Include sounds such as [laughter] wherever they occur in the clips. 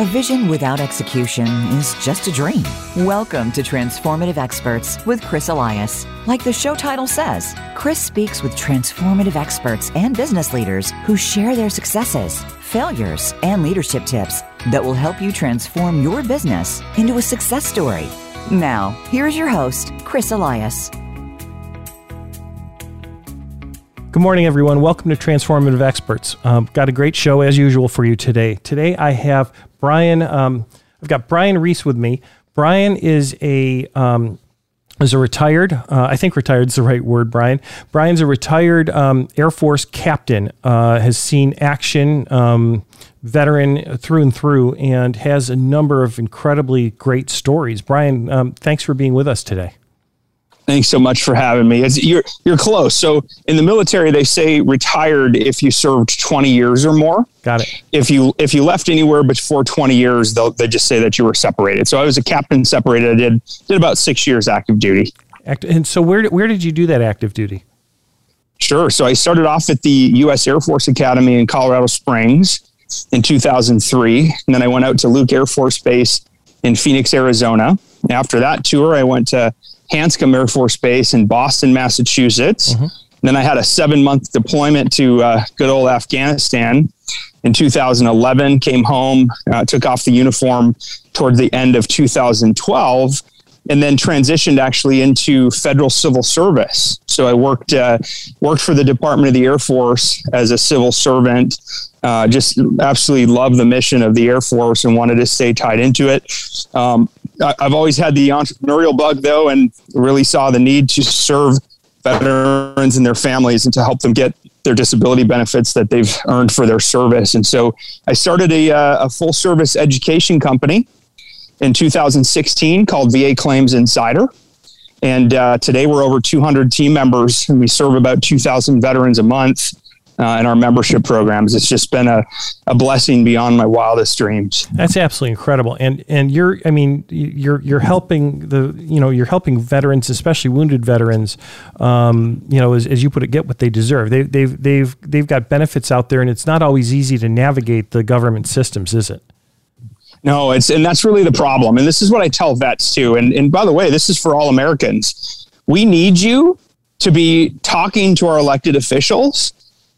A vision without execution is just a dream. Welcome to Transformative Experts with Chris Elias. Like the show title says, Chris speaks with transformative experts and business leaders who share their successes, failures, and leadership tips that will help you transform your business into a success story. Now, here's your host, Chris Elias. Good morning, everyone. Welcome to Transformative Experts. Um, got a great show as usual for you today. Today I have Brian. Um, I've got Brian Reese with me. Brian is a um, is a retired. Uh, I think retired is the right word. Brian. Brian's a retired um, Air Force captain. Uh, has seen action, um, veteran through and through, and has a number of incredibly great stories. Brian, um, thanks for being with us today. Thanks so much for having me. It's, you're you're close. So in the military, they say retired if you served 20 years or more. Got it. If you if you left anywhere before 20 years, they'll they just say that you were separated. So I was a captain separated. I did did about six years active duty. And so where where did you do that active duty? Sure. So I started off at the U.S. Air Force Academy in Colorado Springs in 2003, and then I went out to Luke Air Force Base in Phoenix, Arizona. After that tour, I went to Hanscom Air Force Base in Boston, Massachusetts. Mm-hmm. Then I had a seven month deployment to uh, good old Afghanistan in 2011. Came home, uh, took off the uniform toward the end of 2012, and then transitioned actually into federal civil service. So I worked uh, worked for the Department of the Air Force as a civil servant. Uh, just absolutely love the mission of the Air Force and wanted to stay tied into it. Um, I've always had the entrepreneurial bug though, and really saw the need to serve veterans and their families and to help them get their disability benefits that they've earned for their service. And so I started a, uh, a full service education company in 2016 called VA Claims Insider. And uh, today we're over 200 team members and we serve about 2,000 veterans a month uh, in our membership programs. It's just been a, a blessing beyond my wildest dreams. That's absolutely incredible. And and you're I mean you're you're helping the you know you're helping veterans, especially wounded veterans. Um, you know, as, as you put it, get what they deserve. They, they've they've they've got benefits out there, and it's not always easy to navigate the government systems, is it? No, it's and that's really the problem. And this is what I tell vets too. And and by the way, this is for all Americans. We need you to be talking to our elected officials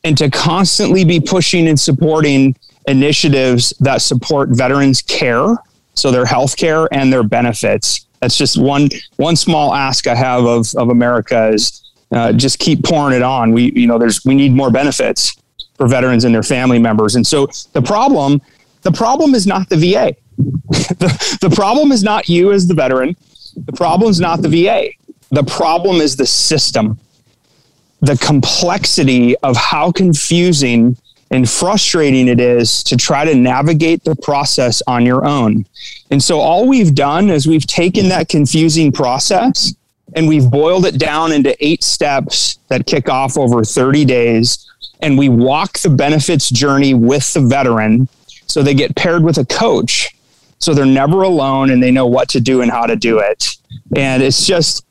and to constantly be pushing and supporting initiatives that support veterans care so their health care and their benefits. That's just one one small ask i have of, of america is uh, just keep pouring it on. We you know there's we need more benefits for veterans and their family members. And so the problem the problem is not the va [laughs] the, the problem is not you as the veteran. The problem is not the va the problem is the system the complexity of how confusing and frustrating it is to try to navigate the process on your own. And so all we've done is we've taken that confusing process and we've boiled it down into eight steps that kick off over 30 days. And we walk the benefits journey with the veteran so they get paired with a coach. So they're never alone and they know what to do and how to do it. And it's just,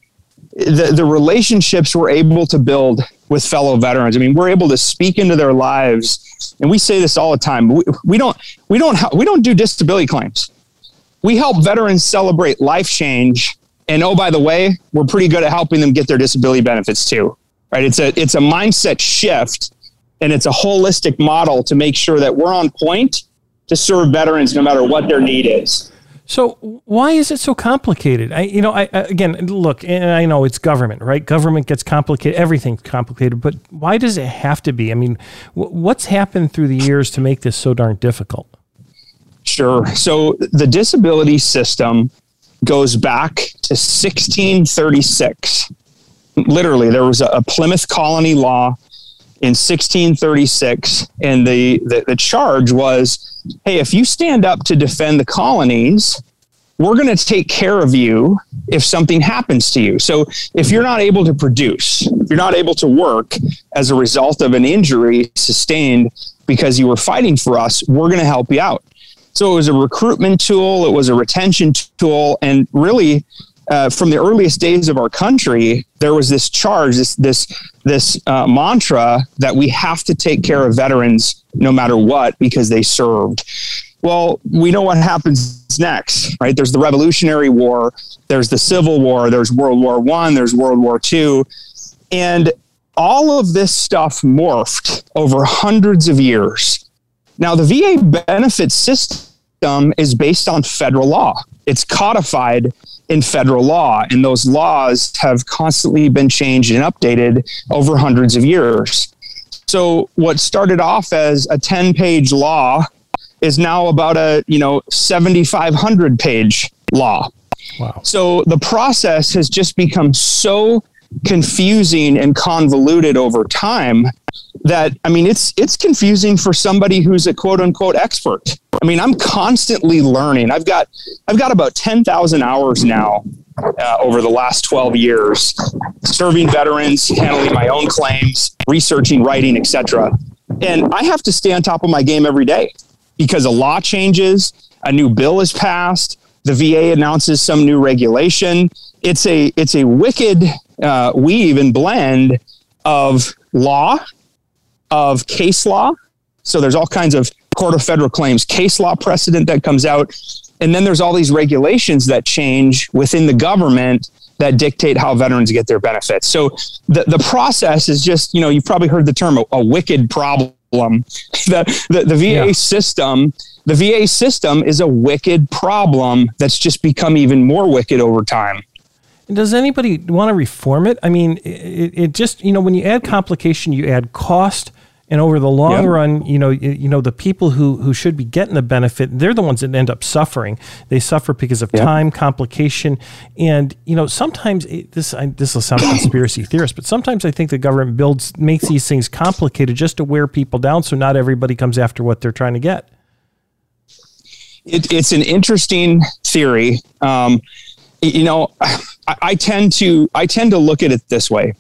the, the relationships we're able to build with fellow veterans. I mean, we're able to speak into their lives, and we say this all the time. We, we don't we don't we don't do disability claims. We help veterans celebrate life change, and oh by the way, we're pretty good at helping them get their disability benefits too. Right? It's a it's a mindset shift, and it's a holistic model to make sure that we're on point to serve veterans no matter what their need is. So why is it so complicated? I, you know, I, again, look, and I know it's government, right? Government gets complicated, everything's complicated, but why does it have to be? I mean, what's happened through the years to make this so darn difficult? Sure. So the disability system goes back to 1636. Literally, there was a Plymouth colony law in 1636, and the, the, the charge was hey, if you stand up to defend the colonies, we're going to take care of you if something happens to you. So if you're not able to produce, if you're not able to work as a result of an injury sustained because you were fighting for us, we're going to help you out. So it was a recruitment tool, it was a retention tool, and really uh, from the earliest days of our country, there was this charge, this this this uh, mantra that we have to take care of veterans no matter what because they served. Well, we know what happens next, right? There's the Revolutionary War, there's the Civil War, there's World War One, there's World War Two, and all of this stuff morphed over hundreds of years. Now, the VA benefit system is based on federal law. It's codified in federal law, and those laws have constantly been changed and updated over hundreds of years. So, what started off as a 10 page law is now about a you know 7500 page law. Wow. So the process has just become so confusing and convoluted over time that i mean it's it's confusing for somebody who's a quote unquote expert. I mean i'm constantly learning. I've got i've got about 10,000 hours now uh, over the last 12 years serving veterans handling my own claims researching writing etc and i have to stay on top of my game every day because a law changes, a new bill is passed, the VA announces some new regulation. It's a it's a wicked uh, weave and blend of law, of case law. So there's all kinds of Court of Federal Claims case law precedent that comes out, and then there's all these regulations that change within the government that dictate how veterans get their benefits. So the, the process is just, you know, you've probably heard the term a, a wicked problem problem. The, the, the VA yeah. system, the VA system is a wicked problem that's just become even more wicked over time. Does anybody want to reform it? I mean, it, it just, you know, when you add complication, you add cost and over the long yep. run, you know, you, you, know, the people who, who should be getting the benefit, they're the ones that end up suffering. They suffer because of yep. time, complication, and you know, sometimes it, this I, this will sound conspiracy [coughs] theorist, but sometimes I think the government builds makes these things complicated just to wear people down, so not everybody comes after what they're trying to get. It, it's an interesting theory. Um, you know, [sighs] I, I tend to I tend to look at it this way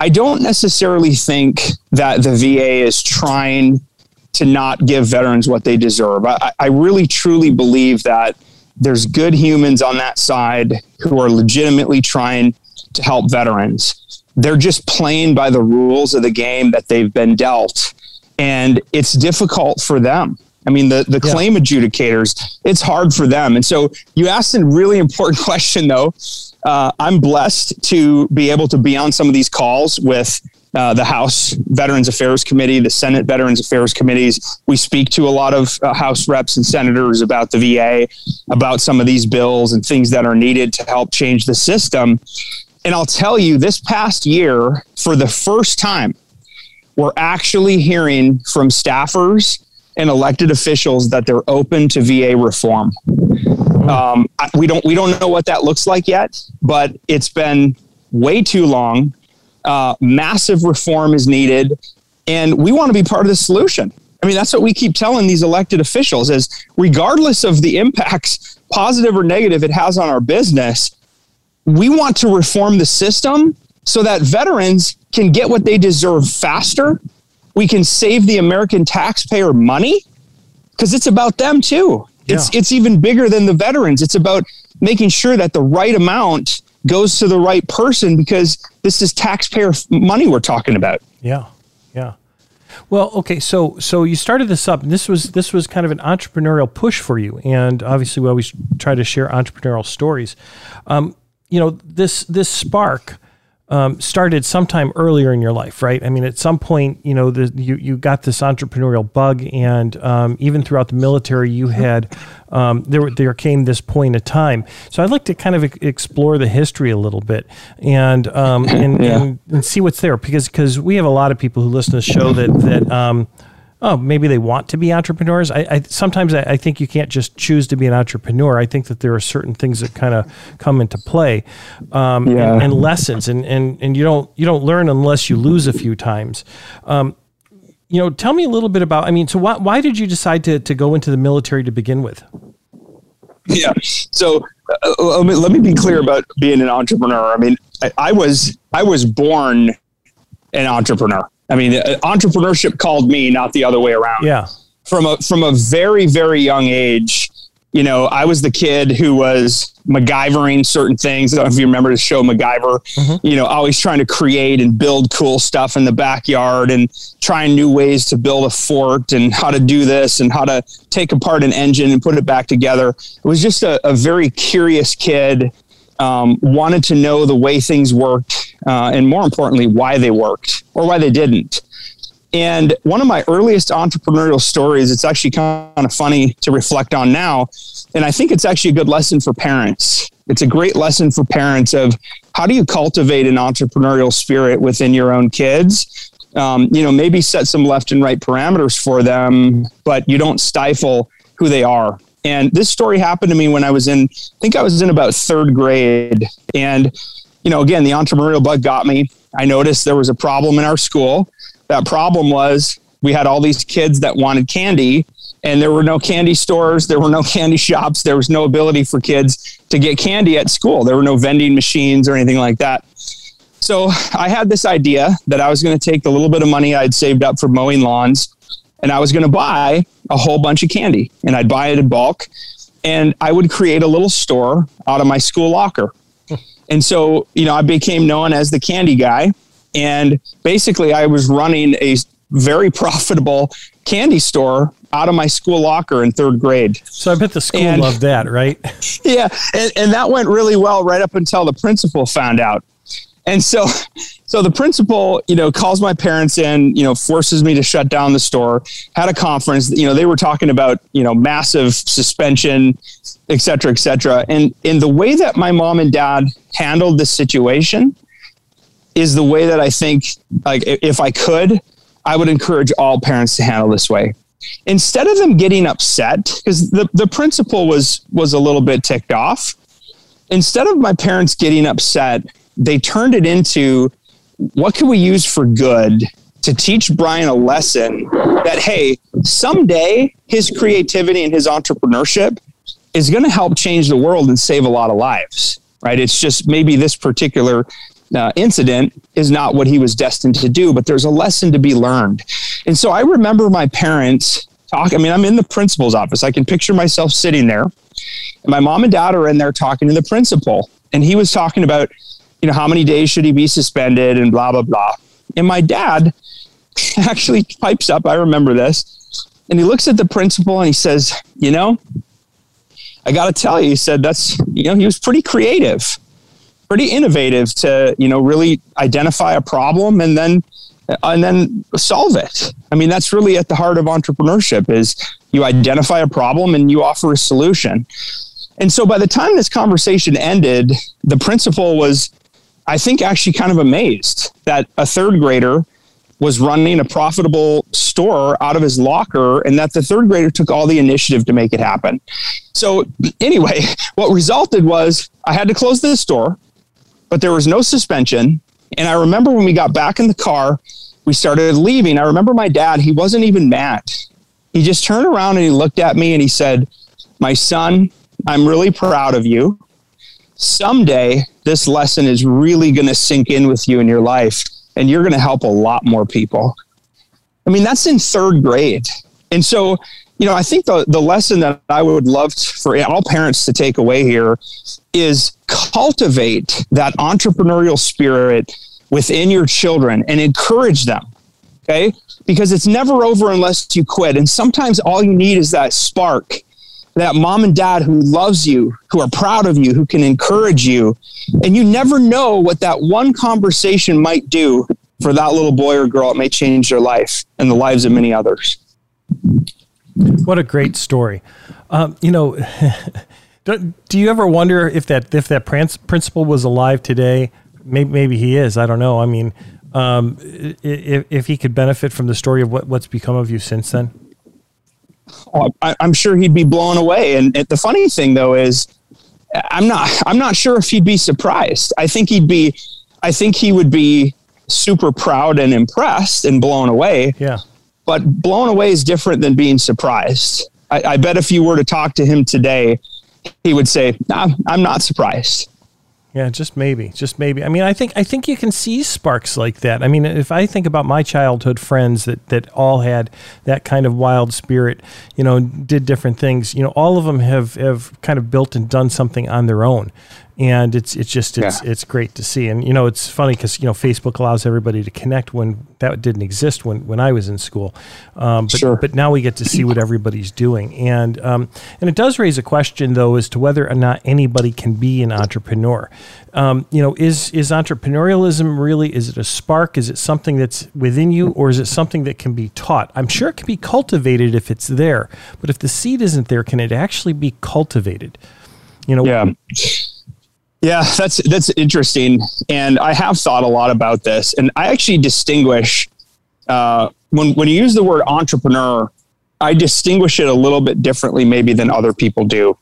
I don't necessarily think that the VA is trying to not give veterans what they deserve. I, I really truly believe that there's good humans on that side who are legitimately trying to help veterans. They're just playing by the rules of the game that they've been dealt. And it's difficult for them. I mean, the, the yeah. claim adjudicators, it's hard for them. And so you asked a really important [laughs] question, though uh, I'm blessed to be able to be on some of these calls with uh, the House Veterans Affairs Committee, the Senate Veterans Affairs Committees. We speak to a lot of uh, House reps and senators about the VA, about some of these bills and things that are needed to help change the system. And I'll tell you, this past year, for the first time, we're actually hearing from staffers and elected officials that they're open to VA reform. Um, we don't we don't know what that looks like yet, but it's been way too long. Uh, massive reform is needed, and we want to be part of the solution. I mean, that's what we keep telling these elected officials: is regardless of the impacts, positive or negative, it has on our business, we want to reform the system so that veterans can get what they deserve faster. We can save the American taxpayer money because it's about them too. It's it's even bigger than the veterans. It's about making sure that the right amount goes to the right person because this is taxpayer money we're talking about. Yeah. Yeah. Well, okay, so so you started this up, and this was this was kind of an entrepreneurial push for you, and obviously we always try to share entrepreneurial stories. Um, you know, this this spark um, started sometime earlier in your life, right? I mean, at some point, you know, the, you you got this entrepreneurial bug, and um, even throughout the military, you [laughs] had um, there there came this point of time. So I'd like to kind of explore the history a little bit and um, [coughs] and, yeah. and, and see what's there because because we have a lot of people who listen to the show that that um, oh, maybe they want to be entrepreneurs. I, I sometimes I, I, think you can't just choose to be an entrepreneur. I think that there are certain things that kind of come into play, um, yeah. and, and, lessons, and, and and you don't you don't learn unless you lose a few times. Um, you know, tell me a little bit about. I mean, so why why did you decide to to go into the military to begin with? Yeah. So uh, let, me, let me be clear about being an entrepreneur. I mean, I, I was I was born an entrepreneur. I mean, uh, entrepreneurship called me, not the other way around. Yeah. From a from a very very young age, you know, I was the kid who was MacGyvering certain things. I don't know if you remember the show MacGyver, mm-hmm. you know, always trying to create and build cool stuff in the backyard and trying new ways to build a fort and how to do this and how to take apart an engine and put it back together. It was just a, a very curious kid, um, wanted to know the way things worked uh, and more importantly, why they worked or why they didn't. And one of my earliest entrepreneurial stories, it's actually kind of funny to reflect on now. And I think it's actually a good lesson for parents. It's a great lesson for parents of how do you cultivate an entrepreneurial spirit within your own kids? Um, you know, maybe set some left and right parameters for them, but you don't stifle who they are. And this story happened to me when I was in, I think I was in about third grade. And, you know, again, the entrepreneurial bug got me. I noticed there was a problem in our school that problem was we had all these kids that wanted candy and there were no candy stores, there were no [laughs] candy shops, there was no ability for kids to get candy at school. There were no vending machines or anything like that. So I had this idea that I was going to take the little bit of money I'd saved up for mowing lawns and I was going to buy a whole bunch of candy and I'd buy it in bulk and I would create a little store out of my school locker. [laughs] And so, you know, I became known as the candy guy and basically, I was running a very [laughs] profitable candy store out of my school locker in third grade. So I bet the school and, loved that, right? [laughs] Yeah. And, and that went really well right up until the principal found out. And so, so the principal, you know, calls my parents in, you know, forces me to shut down the store, had a conference, you know, they were talking about, you know, massive suspension, et cetera, et cetera. And in the way that my mom and dad handled the situation, is the way that I think, like, if I could, I would encourage all parents to handle this way. Instead of them getting upset, because the, the principal was was a little bit ticked off, instead of my parents getting upset, they turned it into what can we use for good to teach Brian a lesson that, hey, someday his creativity and his entrepreneurship is going to help change the world and save a lot of lives, right? It's just maybe this particular uh, incident is not what he was destined to do, but there's a lesson to be learned. And so I remember my parents talk. I mean, I'm in the principal's office. I can picture myself sitting there, and my mom and dad are in there talking to the principal, and he was talking about, you know, how many days should he be suspended and blah blah blah. And my dad [laughs] actually pipes up. I remember this, and he looks at the principal and he says, "You know, I got to tell you," he said, "That's you know, he was pretty creative." pretty innovative to you know really identify a problem and then uh, and then solve it. I mean, that's really at the heart of entrepreneurship is you identify a problem and you offer a solution. And so by the time this conversation ended, the principal was, I think, actually kind of amazed that a third grader was running a profitable store out of his locker and that the third grader took all the initiative to make it happen. So anyway, [laughs] what resulted was I had to close the store but there was no suspension. And I remember when we got back in the car, we started leaving. I remember my dad, he wasn't even mad. He just turned around and he looked at me and he said, My son, I'm really proud of you. Someday, this lesson is really going to sink in with you in your life, and you're going to help a lot more people. I mean, that's in third grade. And so, you know, I think the, the lesson that I would love for all parents to take away here is cultivate that entrepreneurial spirit within your children and encourage them. Okay. Because it's never over unless you quit. And sometimes all you need is that spark, that mom and dad who loves you, who are proud of you, who can encourage you. And you never know what that one conversation might do for that little boy or girl. It may change their life and the lives of many others. What a great story. Um, you know, [laughs] do, do, you ever wonder if that if that principal was alive today? Maybe, maybe he is. I don't know. I mean, um, if, if he could benefit from the story of what, what's become of you since then. Oh, I, am sure he'd be blown away. And the funny thing, though, is I'm not I'm not sure if he'd be surprised. I think he'd be I think he would be super proud and impressed and blown away. Yeah. But blown away is different than being surprised. I, I bet if you were to talk to him today, he would say, nah, I'm not surprised. Yeah, just maybe, just maybe. I mean, I think I think you can see sparks like that. I mean, if I think about my childhood friends that that all had that kind of wild spirit, you know, did different things. You know, all of them have have kind of built and done something on their own and it's it's just it's yeah. it's great to see. And you know, it's funny because you know Facebook allows everybody to connect when that didn't exist when when I was in school. Um, but sure. but now we get to see what everybody's doing, and um, and it does raise a question though as to whether or not anybody can be an entrepreneur. Um, you know, is is entrepreneurialism really? Is it a spark? Is it something that's within you, or is it something that can be taught? I'm sure it can be cultivated if it's there, but if the seed isn't there, can it actually be cultivated? You know, yeah. Yeah, that's that's interesting, and I have thought a lot about this, and I actually distinguish uh, when when you use the word entrepreneur, I distinguish it a little bit differently, maybe than other people do.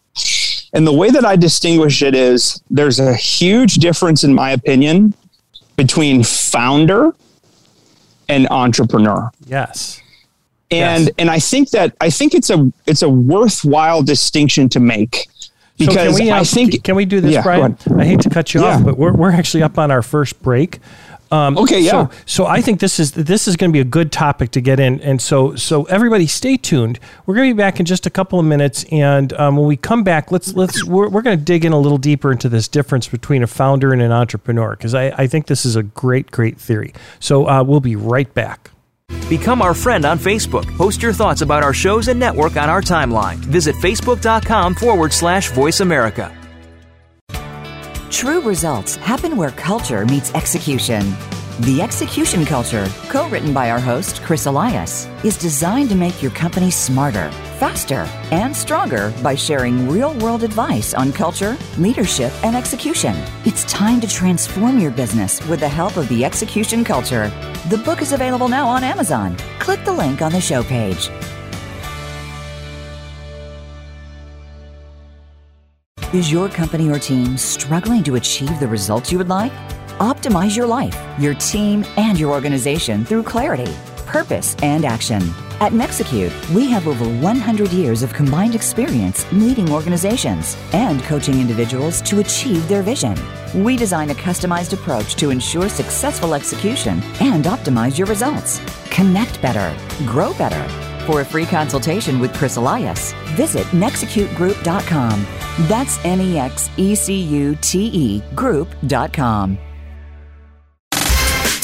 And the way that I distinguish it is there's a huge difference, in my opinion, between founder and entrepreneur. Yes. And yes. and I think that I think it's a it's a worthwhile distinction to make because so can we, I think can we do this, yeah, Brian? I hate to cut you yeah. off, but we're we're actually up on our first break. Um, okay, yeah. So, so I think this is this is going to be a good topic to get in, and so so everybody stay tuned. We're going to be back in just a couple of minutes, and um, when we come back, let's let's we're, we're going to dig in a little deeper into this difference between a founder and an entrepreneur because I, I think this is a great great theory. So uh, we'll be right back. Become our friend on Facebook. Post your thoughts about our shows and network on our timeline. Visit facebook.com forward slash voice America. True results happen where culture meets execution. The Execution Culture, co written by our host, Chris Elias, is designed to make your company smarter, faster, and stronger by sharing real world advice on culture, leadership, and execution. It's time to transform your business with the help of the Execution Culture. The book is available now on Amazon. Click the link on the show page. Is your company or team struggling to achieve the results you would like? Optimize your life, your team, and your organization through clarity, purpose, and action. At Nexecute, we have over 100 years of combined experience leading organizations and coaching individuals to achieve their vision. We design a customized approach to ensure successful execution and optimize your results. Connect better, grow better. For a free consultation with Chris Elias, visit nexecutegroup.com. That's N E X E C U T E group.com.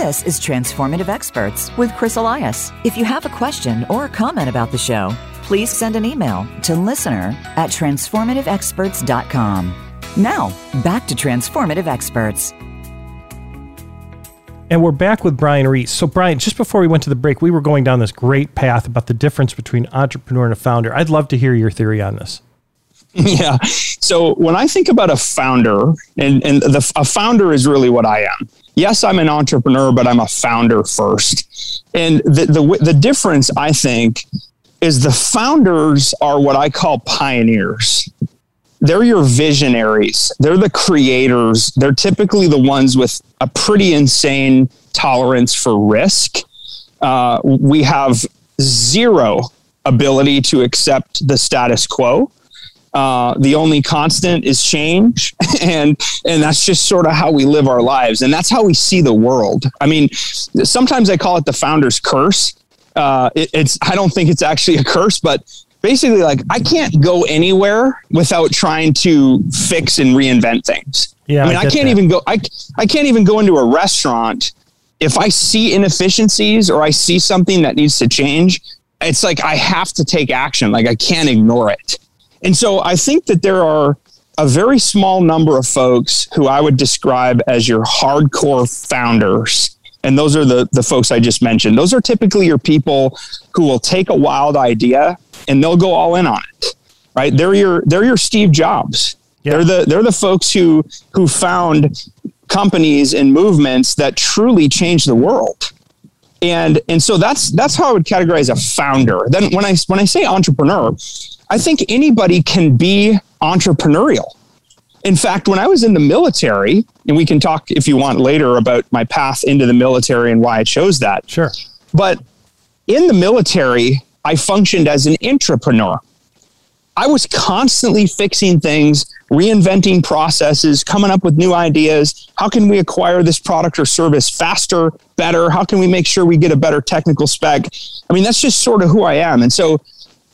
This is Transformative Experts with Chris Elias. If you have a question or a comment about the show, please send an email to listener at transformativeexperts.com. Now, back to Transformative Experts. And we're back with Brian Reese. So, Brian, just before we went to the break, we were going down this great path about the difference between entrepreneur and a founder. I'd love to hear your theory on this. [laughs] Yeah. So when I think about a founder, and, and the, a founder is really what I am yes, I'm an entrepreneur, but I'm a founder first. And the, the, the difference, I think, is the founders are what I call pioneers. They're your visionaries. They're the creators. They're typically the ones with a pretty insane tolerance for risk. Uh, we have zero ability to accept the status quo. Uh, the only constant is change, [laughs] and and that's just sort of how we live our lives, and that's how we see the world. I mean, sometimes I call it the founder's curse. Uh, it, it's I don't think it's actually a curse, but basically, like I can't go anywhere without trying to fix and reinvent things. Yeah, I mean, I, I can't that. even go. I I can't even go into a restaurant if I see inefficiencies or I see something that needs to change. It's like I have to take action. Like I can't ignore it. And so I think that there are a very small number of folks who I would describe as your hardcore founders. And those are the, the folks I just mentioned. Those are typically your people who will take a wild idea and they'll go all in on it. Right? They're your they're your Steve Jobs. Yeah. They're the they're the folks who who found companies and movements that truly change the world. And and so that's that's how I would categorize a founder. Then when I when I say entrepreneur, I think anybody can be entrepreneurial. In fact, when I was in the military, and we can talk if you want later about my path into the military and why I chose that. Sure. But in the military, I functioned as an entrepreneur. I was constantly fixing things, reinventing processes, coming up with new ideas. How can we acquire this product or service faster, better? How can we make sure we get a better technical spec? I mean, that's just sort of who I am. And so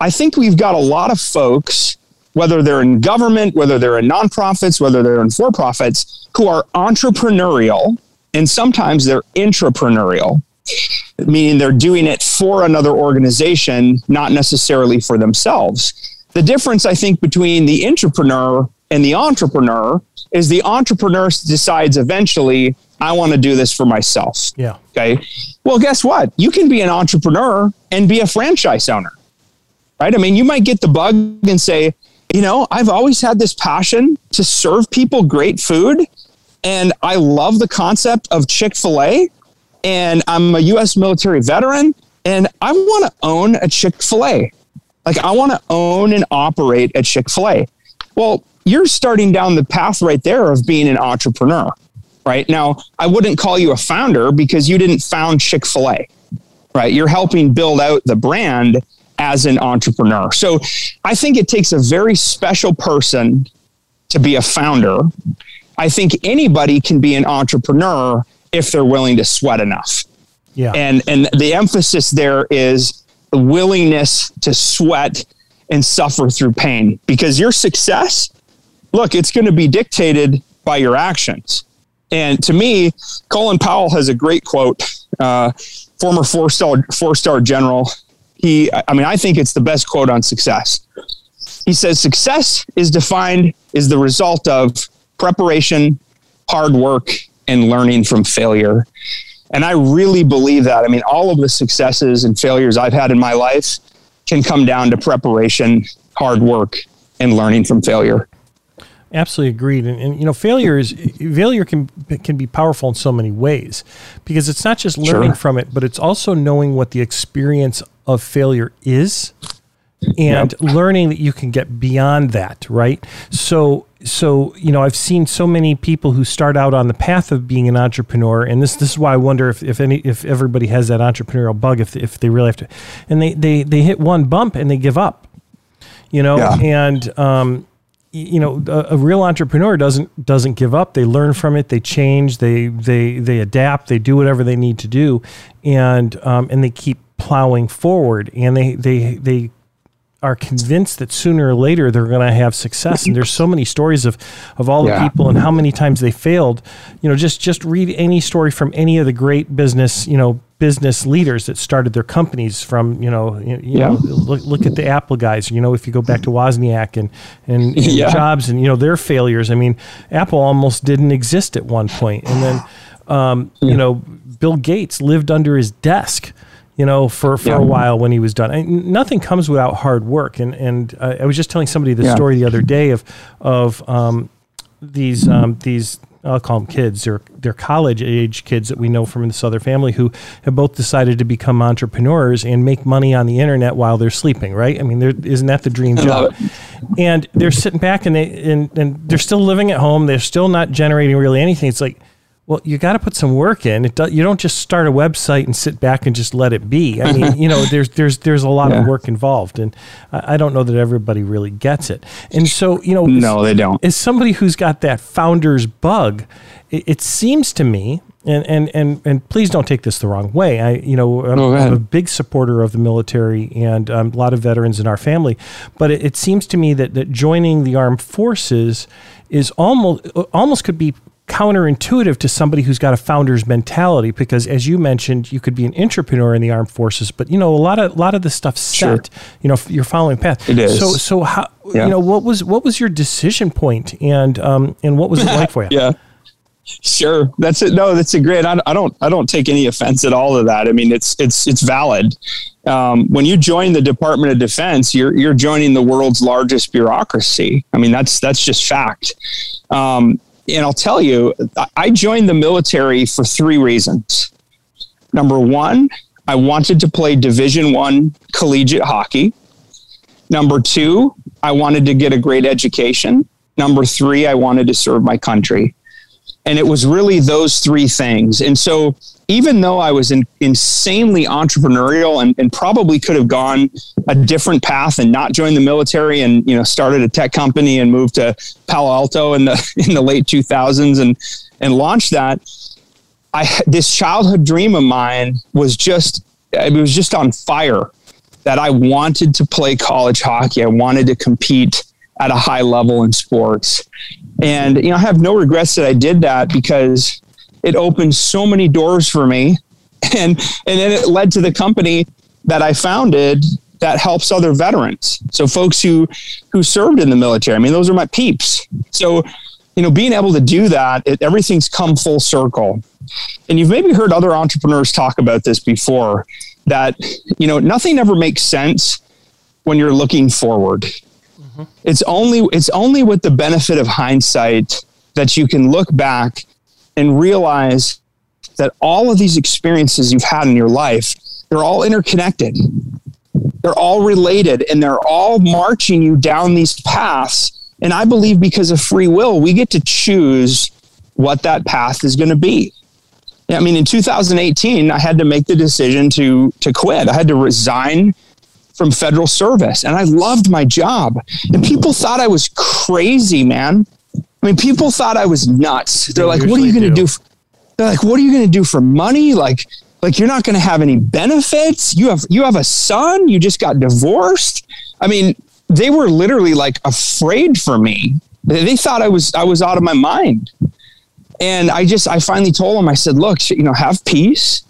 I think we've got a lot of folks, whether they're in government, whether they're in nonprofits, whether they're in for profits, who are entrepreneurial and sometimes they're intrapreneurial meaning they're doing it for another organization, not necessarily for themselves. The difference, I think, between the intrapreneur and the entrepreneur is the entrepreneur decides eventually, I want to do this for myself. Yeah. Okay. Well, guess what? You can be an entrepreneur and be a franchise owner, right? I mean, you might get the bug and say, you know, I've always had this passion to serve people great food. And I love the concept of Chick fil A. And I'm a US military veteran. And I want to own a Chick fil A. Like, I want to own and operate a Chick fil A. Well, you're starting down the path right there of being an entrepreneur, right? Now, I wouldn't call you a founder because you didn't found Chick fil A, right? You're helping build out the brand as an entrepreneur. So I think it takes a very special person to be a founder. I think anybody can be an entrepreneur if they're willing to sweat enough. Yeah. And and the emphasis there is willingness to sweat and suffer through pain because your success, look, it's going to be dictated by your actions. And to me, Colin Powell has a great quote, uh, former four star four star general. He, I mean, I think it's the best quote on success. He says, "Success is defined is the result of preparation, hard work, and learning from failure." And I really believe that. I mean, all of the successes and failures I've had in my life can come down to preparation, hard work, and learning from failure. Absolutely agreed. And, and, you know, failure is failure can can be powerful in so many ways because it's not just learning sure. from it, but it's also knowing what the experience of failure is and yep. learning that you can get beyond that, right? So so you know I've seen so many people who start out on the path of being an entrepreneur, and this this is why I wonder if, if any if everybody has that entrepreneurial bug if if they really have to, and they they they hit one bump and they give up, you know, yeah. and um, you know a, a, real entrepreneur doesn't doesn't give up. They learn from it, they change, they they they adapt, they do whatever they need to do, and um, and they keep plowing forward, and they they they are convinced that sooner or later they're going to have success. And there's so many stories of, of all yeah. the people and how many times they failed. You know, just just read any story from any of the great business, you know, business leaders that started their companies from, you know, you, you yeah. know, look, look at the Apple guys, you know, if you go back to Wozniak and, and, [laughs] and yeah. Jobs and, you know, their failures. I mean, Apple almost didn't exist at one point. And then, um, you know, Bill Gates lived under his desk you know, for, for yeah. a while when he was done. And nothing comes without hard work. And and uh, I was just telling somebody the yeah. story the other day of of um, these um, these I'll call them kids. They're they're college age kids that we know from this other family who have both decided to become entrepreneurs and make money on the internet while they're sleeping. Right? I mean, isn't that the dream job? And they're sitting back and they and, and they're still living at home. They're still not generating really anything. It's like well, you got to put some work in. It do, you don't just start a website and sit back and just let it be. I mean, [laughs] you know, there's there's there's a lot yeah. of work involved, and I, I, don't know that everybody really gets it. And so, you know, no, they don't. As somebody who's got that founder's bug, it, it seems to me, and, and and and please don't take this the wrong way. I, you know, I'm, I'm a big supporter of the military and um, a lot of veterans in our family, but it, it seems to me that that joining the armed forces is almost almost could be counterintuitive to somebody who's got a founder's mentality because as you mentioned you could be an entrepreneur in the armed forces but you know a lot of a lot of the stuff set sure. you know you're following path it is so so how yeah. you know what was what was your decision point and um and what was it like for [laughs] you yeah Sure, that's it. No, that's a great. I, I, don't. I don't take any offense at all to that. I mean, it's it's it's valid. Um, when you join the Department of Defense, you're you're joining the world's largest bureaucracy. I mean, that's that's just fact. Um, and I'll tell you, I joined the military for three reasons. Number one, I wanted to play Division One collegiate hockey. Number two, I wanted to get a great education. Number three, I wanted to serve my country. And it was really those three things. And so, even though I was in, insanely entrepreneurial and, and probably could have gone a different path and not joined the military and you know started a tech company and moved to Palo Alto in the [laughs] in the late 2000s and and launched that, I this childhood dream of mine was just it was just on fire that I wanted to play college hockey. I wanted to compete at a high level in sports. And, you know, I have no regrets that I did that because it opened so many doors for me. [laughs] And, and then it led to the company that I founded that helps other veterans. So folks who, who served in the military, I mean, those are my peeps. So, you know, being able to do that, it, everything's come full circle. And you've maybe heard other entrepreneurs talk about this before that, you know, nothing ever makes sense when you're looking forward. Mm-hmm. It's only it's only with the benefit of hindsight that you can look back and realize that all of these experiences you've had in your life, they're all interconnected. They're all related and they're all marching you down these paths. And I believe because of free will, we get to choose what that path is going to be. I mean, in 2018, I had to make the decision to to quit. I had to resign from federal service, and I loved my job. And people thought I was crazy, man. I mean, people thought I was nuts. They're like, "What are you going to do?" For, they're like, "What are you going to do for money?" Like, like you're not going to have any benefits. You have you have a son. You just got divorced. I mean, they were literally like afraid for me. They thought I was I was out of my mind. And I just, I finally told him, I said, look, you know, have peace.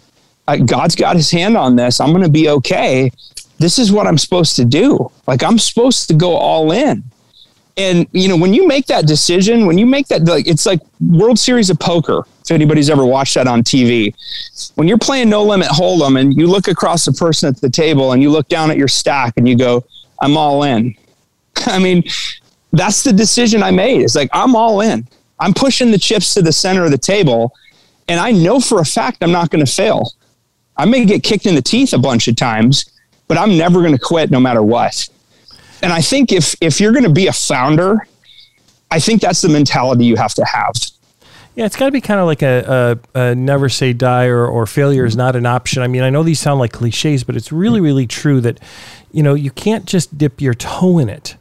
God's got his hand on this. I'm going to be okay. This is what I'm supposed to do. Like, I'm supposed to go all in. And, you know, when you make that decision, when you make that, like, it's like World Series of Poker. If anybody's ever watched that on TV, when you're playing no limit hold'em and you look across the person at the table and you look down at your stack and you go, I'm all in. [laughs] I mean, that's the decision I made. It's like, I'm all in. I'm pushing the chips to the center of the table, and I know for a fact I'm not going to fail. I may get kicked in the teeth a bunch of times, but I'm never going to quit no matter what. And I think if if you're going to be a founder, I think that's the mentality you have to have. Yeah, it's got to be kind of like a, a, a, never say die or, or failure is not an option. I mean, I know these sound like cliches, but it's really, really true that, you know, you can't just dip your toe in it.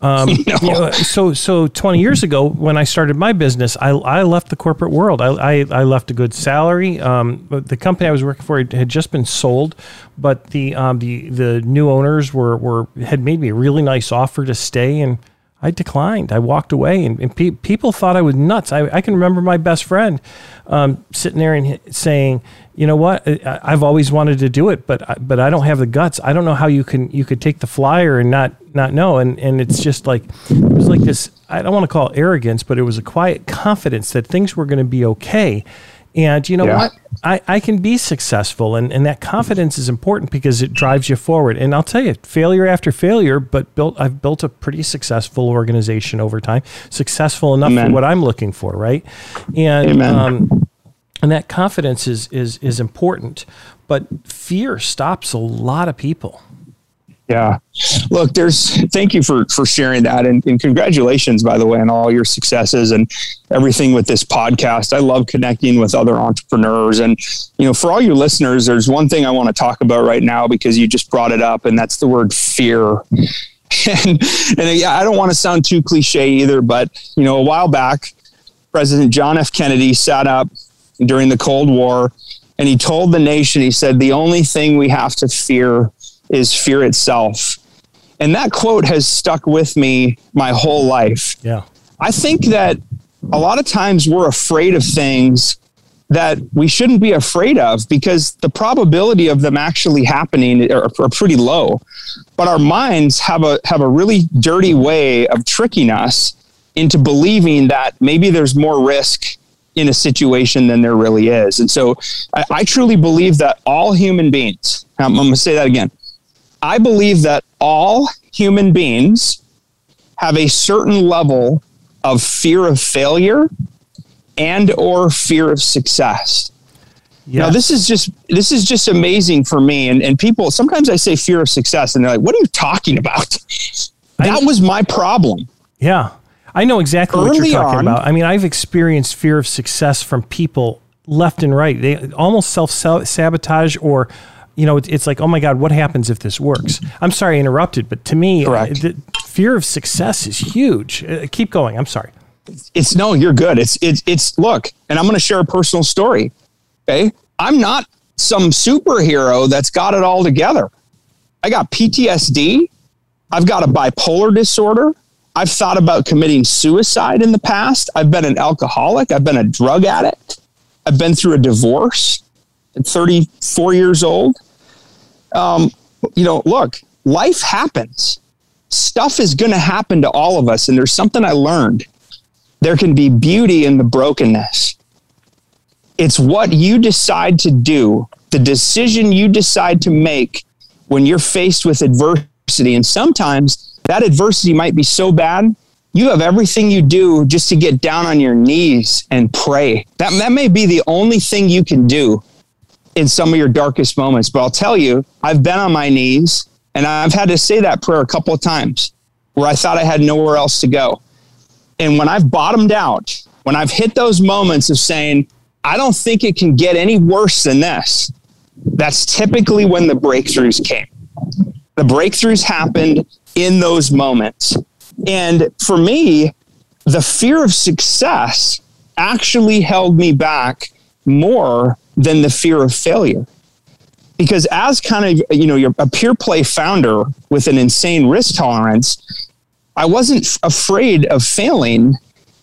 Um, [laughs] no. you know, so so 20 years ago when I started my business, I, I left the corporate world. I, I, I left a good salary. Um, the company I was working for had just been sold, but the um, the the new owners were, were had made me a really nice offer to stay and I declined. I walked away, and, and pe- people thought I was nuts. I, I can remember my best friend um, sitting there and saying, "You know what? I, I've always wanted to do it, but I, but I don't have the guts. I don't know how you can you could take the flyer and not not know." And and it's just like it was like this. I don't want to call it arrogance, but it was a quiet confidence that things were going to be okay. And you know yeah. what? I, I can be successful. And, and that confidence is important because it drives you forward. And I'll tell you, failure after failure, but built I've built a pretty successful organization over time, successful enough Amen. for what I'm looking for, right? And um, and that confidence is is is important. But fear stops a lot of people. Yeah. Look, there's thank you for for sharing that and, and, congratulations by the way on all your successes and everything with this podcast. I love connecting with other entrepreneurs and you know, for all your listeners, there's one thing I want to talk about right now because you just brought it up and that's the word fear. [laughs] and and I don't want to sound too cliche either, but you know, a while back President John F Kennedy sat up during the Cold War and he told the nation he said the only thing we have to fear is fear itself. And that quote has stuck with me my whole life. Yeah. I think that a lot of times we're afraid of things that we shouldn't be afraid of because the probability of them actually happening are, are, pretty low. But our minds have a have a really dirty way of tricking us into believing that maybe there's more risk in a situation than there really is. And so I, I truly believe that all human beings, I'm, I'm going to say that again. I believe that all human beings have a certain level of fear of failure and or fear of success. Yes. Now this is just this is just amazing for me. And, and people sometimes I say fear of success and they're like, what are you talking about? That I, was my problem. Yeah. I know exactly Early what you're talking on, about. I mean, I've experienced fear of success from people left and right. They almost self sabotage or you know, it's like, oh my God, what happens if this works? I'm sorry I interrupted, but to me, the fear of success is huge. Uh, keep going. I'm sorry. It's no, you're good. It's, it's, it's, look, and I'm going to share a personal story. Okay. I'm not some superhero that's got it all together. I got PTSD. I've got a bipolar disorder. I've thought about committing suicide in the past. I've been an alcoholic. I've been a drug addict. I've been through a divorce at 34 years old. Um, you know, look, life happens. Stuff is going to happen to all of us. And there's something I learned. There can be beauty in the brokenness. It's what you decide to do, the decision you decide to make when you're faced with adversity. And sometimes that adversity might be so bad, you have everything you do just to get down on your knees and pray. That, that may be the only thing you can do in some of your darkest moments. But I'll tell you, I've been on my knees and I've had to say that prayer a couple of times where I thought I had nowhere else to go. And when I've bottomed out, when I've hit those moments of saying, I don't think it can get any worse than this. That's typically when the breakthroughs came. The breakthroughs happened in those moments. And for me, the fear of success actually held me back more than the fear of failure. Because as kind of, you know, you're a pure play founder with an insane risk tolerance, I wasn't afraid of failing,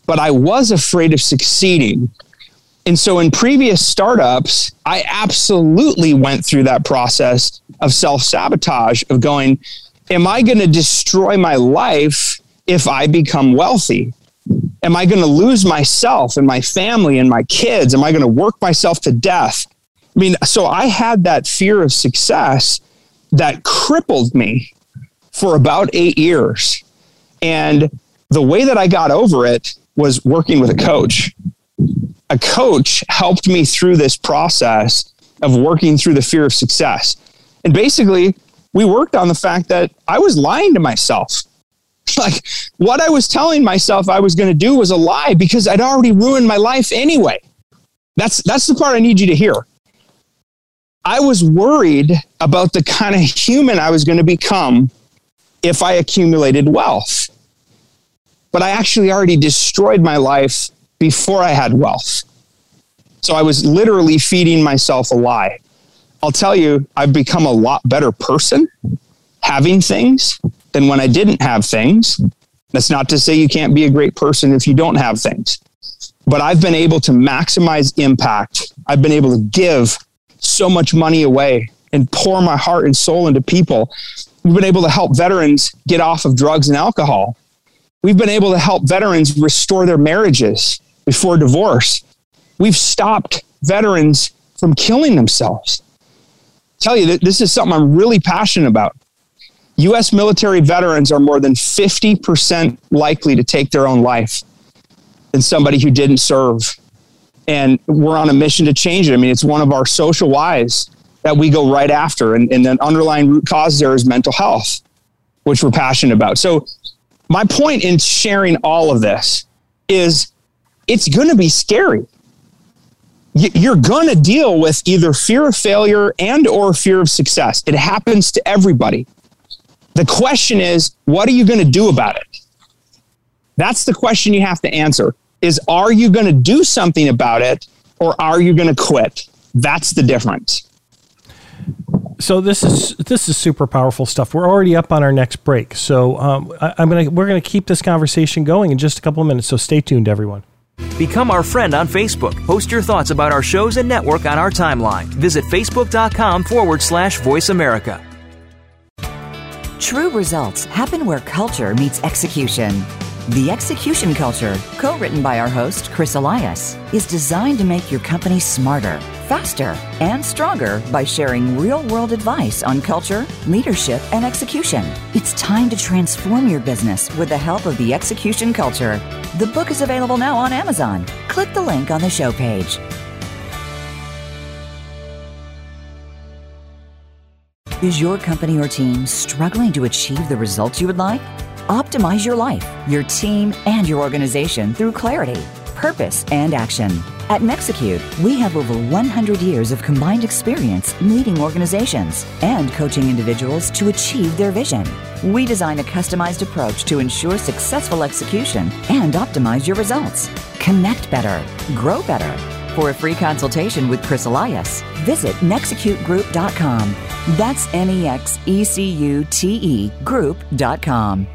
but I was afraid of succeeding and so in previous startups, I absolutely went through that process of self sabotage of going, Am I going to destroy my life if I become wealthy? Am I going to lose myself and my family and my kids? Am I going to work myself to death? I mean, so I had that fear of success that crippled me for about eight years. And the way that I got over it was working with a coach a coach helped me through this process of working through the fear of success. And basically, we worked on the fact that I was lying to myself. [laughs] Like what I was telling myself I was going to do was a lie because I'd already ruined my life anyway. That's that's the part I need you to hear. I was worried about the kind of human I was going to become if I accumulated wealth. But I actually already destroyed my life before I had wealth. So I was literally feeding myself a lie. I'll tell you, I've become a lot better person having things than when I didn't have things. That's not to say you can't be a great person if you don't have things. But I've been able to maximize impact. I've been able to give so much money away and pour my heart and soul into people. We've been able to help veterans get off of drugs and alcohol. We've been able to help veterans restore their marriages before divorce. We've stopped veterans from killing themselves. I tell you that this is something I'm really passionate about. US military veterans are more than 50% likely to take their own life than somebody who didn't serve. And we're on a mission to change it. I mean, it's one of our social whys that we go right after. And, and the underlying root cause there is mental health, which we're passionate about. So, my point in sharing all of this is it's going to be scary. You're going to deal with either fear of failure and or fear of success. It happens to everybody. The question is, what are you going to do about it? That's the question you have to answer is are you going to do something about it or are you going to quit? That's the difference. So this is this is super powerful stuff. We're already up on our next break, so um, I, am gonna we're gonna keep this conversation going in just a couple of minutes. So stay tuned, everyone. Become our friend on Facebook. Post your thoughts about our shows and network on our timeline. Visit facebook.com forward slash voice America. True results happen where culture meets execution. The Execution Culture, co written by our host, Chris Elias, is designed to make your company smarter, faster, and stronger by sharing real world advice on culture, leadership, and execution. It's time to transform your business with the help of the Execution Culture. The book is available now on Amazon. Click the link on the show page. Is your company or team struggling to achieve the results you would like? Optimize your life, your team, and your organization through clarity, purpose, and action. At Nexecute, we have over 100 years of combined experience leading organizations and coaching individuals to achieve their vision. We design a customized approach to ensure successful execution and optimize your results. Connect better, grow better. For a free consultation with Chris Elias, visit nexecutegroup.com. That's N E X E C U T E group.com.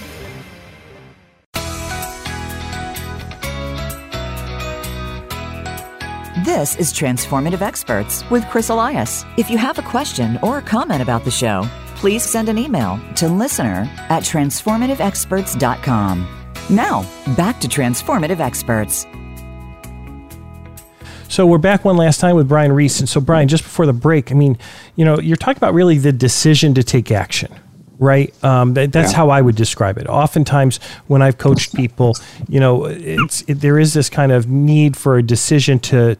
This is Transformative Experts with Chris Elias. If you have a question or a comment about the show, please send an email to listener at transformativeexperts.com. Now, back to Transformative Experts. So we're back one last time with Brian Reese. And so, Brian, just before the break, I mean, you know, you're talking about really the decision to take action right? Um, that, that's yeah. how I would describe it. Oftentimes, when I've coached people, you know, it's it, there is this kind of need for a decision to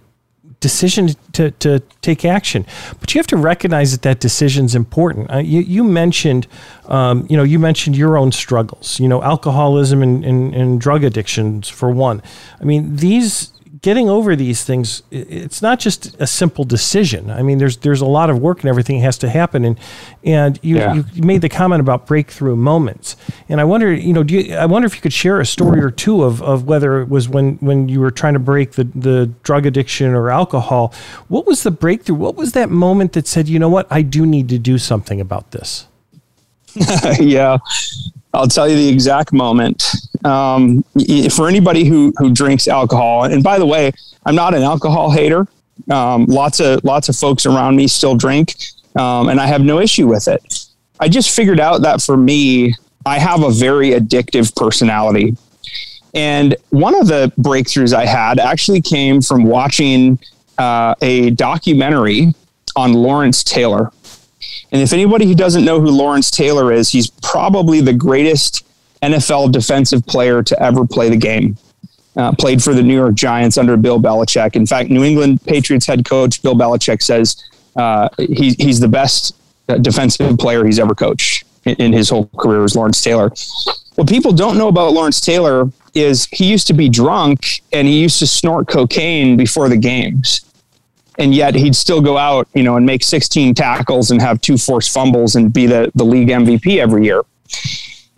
decision to, to take action. But you have to recognize that that decision is important. Uh, you, you mentioned, um, you know, you mentioned your own struggles, you know, alcoholism and, and, and drug addictions for one. I mean, these getting over these things, it's not just a simple decision. I mean, there's there's a lot of work and everything has to happen. And and you, yeah. you made the comment about breakthrough moments. And I wonder, you know, do you, I wonder if you could share a story or two of, of whether it was when when you were trying to break the the drug addiction or alcohol. What was the breakthrough? What was that moment that said, you know what, I do need to do something about this? [laughs] yeah. I'll tell you the exact moment. Um, for anybody who who drinks alcohol, and by the way, I'm not an alcohol hater. Um, lots of lots of folks around me still drink, um, and I have no issue with it. I just figured out that for me, I have a very addictive personality, and one of the breakthroughs I had actually came from watching uh, a documentary on Lawrence Taylor. And if anybody who doesn't know who Lawrence Taylor is, he's probably the greatest NFL defensive player to ever play the game. Uh, played for the New York Giants under Bill Belichick. In fact, New England Patriots head coach Bill Belichick says uh, he, he's the best uh, defensive player he's ever coached in, in his whole career is Lawrence Taylor. What people don't know about Lawrence Taylor is he used to be drunk and he used to snort cocaine before the games and yet he'd still go out, you know, and make 16 tackles and have two forced fumbles and be the, the league MVP every year.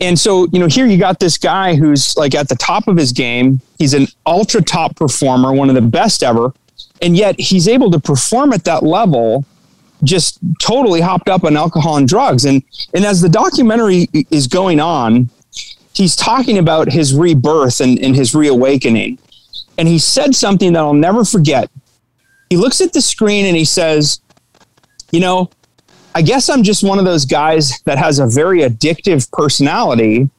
And so, you know, here you got this guy who's like at the top of his game. He's an ultra top performer, one of the best ever. And yet he's able to perform at that level just totally hopped up on alcohol and drugs. And and as the documentary is going on, he's talking about his rebirth and, and his reawakening. And he said something that I'll never forget he looks at the screen and he says, You know, I guess I'm just one of those guys that has a very addictive personality.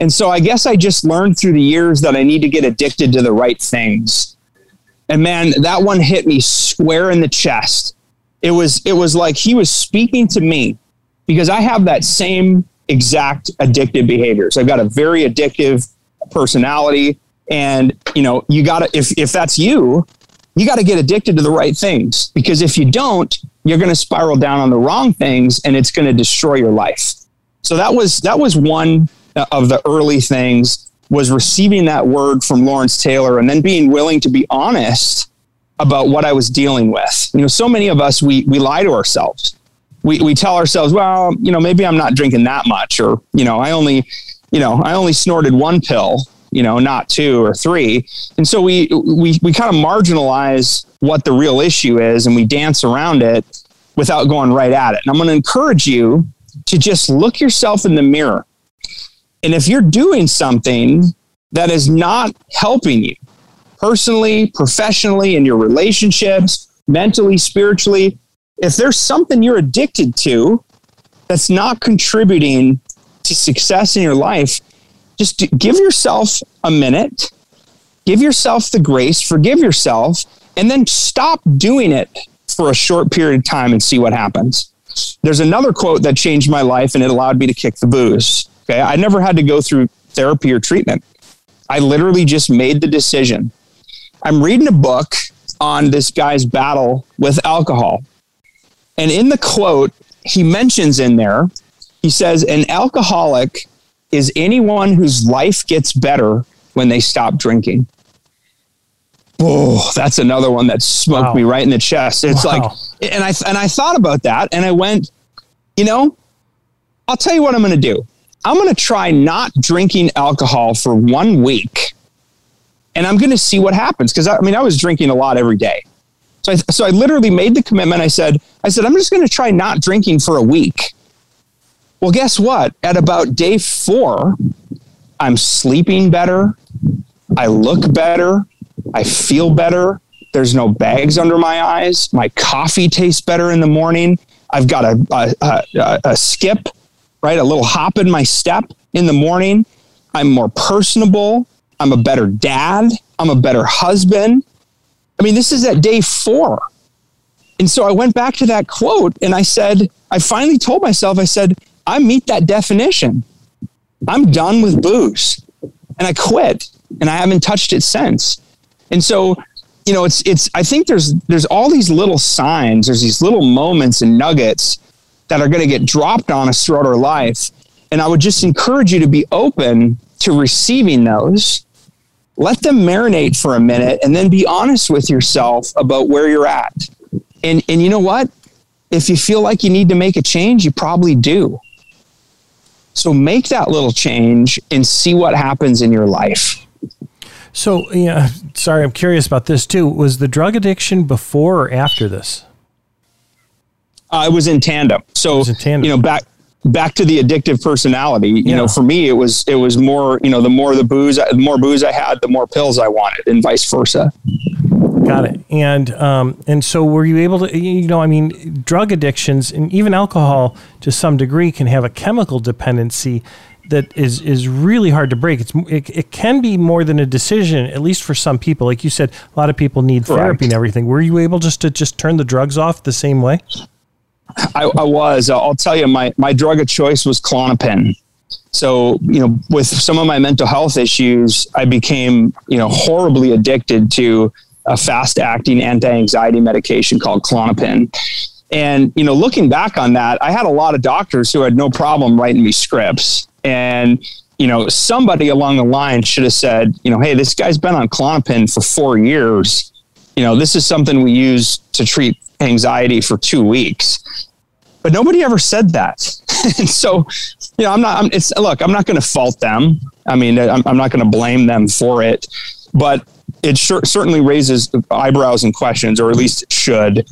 And so I guess I just learned through the years that I need to get addicted to the right things. And man, that one hit me square in the chest. It was it was like he was speaking to me because I have that same exact addictive behaviors. I've got a very addictive personality and you know, you got to if if that's you, you got to get addicted to the right things because if you don't, you're going to spiral down on the wrong things and it's going to destroy your life. So that was that was one uh, of the early things was receiving that word from Lawrence Taylor and then being willing to be honest about what I was dealing with. You know, so many of us we we lie to ourselves. We we tell ourselves, well, you know, maybe I'm not drinking that much or, you know, I only, you know, I only snorted one pill you know, not two or three. And so we we we kind of marginalize what the real issue is and we dance around it without going right at it. And I'm going to encourage you to just look yourself in the mirror. And if you're doing something that is not helping you personally, professionally, in your relationships, mentally, spiritually, if there's something you're addicted to that's not contributing to success in your life, just give yourself a minute, give yourself the grace, forgive yourself, and then stop doing it for a short period of time and see what happens. There's another quote that changed my life and it allowed me to kick the booze. Okay. I never had to go through therapy or treatment. I literally just made the decision. I'm reading a book on this guy's battle with alcohol. And in the quote, he mentions in there, he says, an alcoholic is anyone whose life gets better when they stop drinking. Oh, that's another one that smoked wow. me right in the chest. It's wow. like, and I and I thought about that, and I went, you know, I'll tell you what I'm going to do. I'm going to try not drinking alcohol for one week, and I'm going to see what happens. Because I, I mean, I was drinking a lot every day, so I, so I literally made the commitment. I said, I said, I'm just going to try not drinking for a week. Well, guess what? At about day four, I'm sleeping better. I look better. I feel better. There's no bags under my eyes. My coffee tastes better in the morning. I've got a, a, a, a skip, right? A little hop in my step in the morning. I'm more personable. I'm a better dad. I'm a better husband. I mean, this is at day four. And so I went back to that quote and I said, I finally told myself, I said, I meet that definition. I'm done with booze. And I quit and I haven't touched it since. And so, you know, it's it's I think there's there's all these little signs, there's these little moments and nuggets that are going to get dropped on us throughout our life. And I would just encourage you to be open to receiving those. Let them marinate for a minute and then be honest with yourself about where you're at. And and you know what? If you feel like you need to make a change, you probably do. So make that little change and see what happens in your life. So, yeah, sorry, I'm curious about this too. Was the drug addiction before or after this? Uh, it was in tandem. So, in tandem. you know, back back to the addictive personality. You yeah. know, for me, it was it was more. You know, the more the booze, the more booze I had, the more pills I wanted, and vice versa. Got it. And um, and so were you able to? You know, I mean, drug addictions and even alcohol to some degree can have a chemical dependency that is is really hard to break. It's it, it can be more than a decision, at least for some people. Like you said, a lot of people need Correct. therapy and everything. Were you able just to just turn the drugs off the same way? I, I was. I'll tell you, my my drug of choice was Klonopin So you know, with some of my mental health issues, I became you know horribly addicted to a fast acting anti anxiety medication called Klonopin. And, you know, looking back on that, I had a lot of doctors who had no problem writing me scripts. And, you know, somebody along the line should have said, you know, hey, this guy's been on Klonopin for four years. You know, this is something we use to treat anxiety for two weeks. But nobody ever said that. [laughs] and so, you know, I'm not, I'm, it's, look, I'm not going to fault them. I mean, I'm, I'm not going to blame them for it. But it sure, certainly raises eyebrows and questions, or at least it should.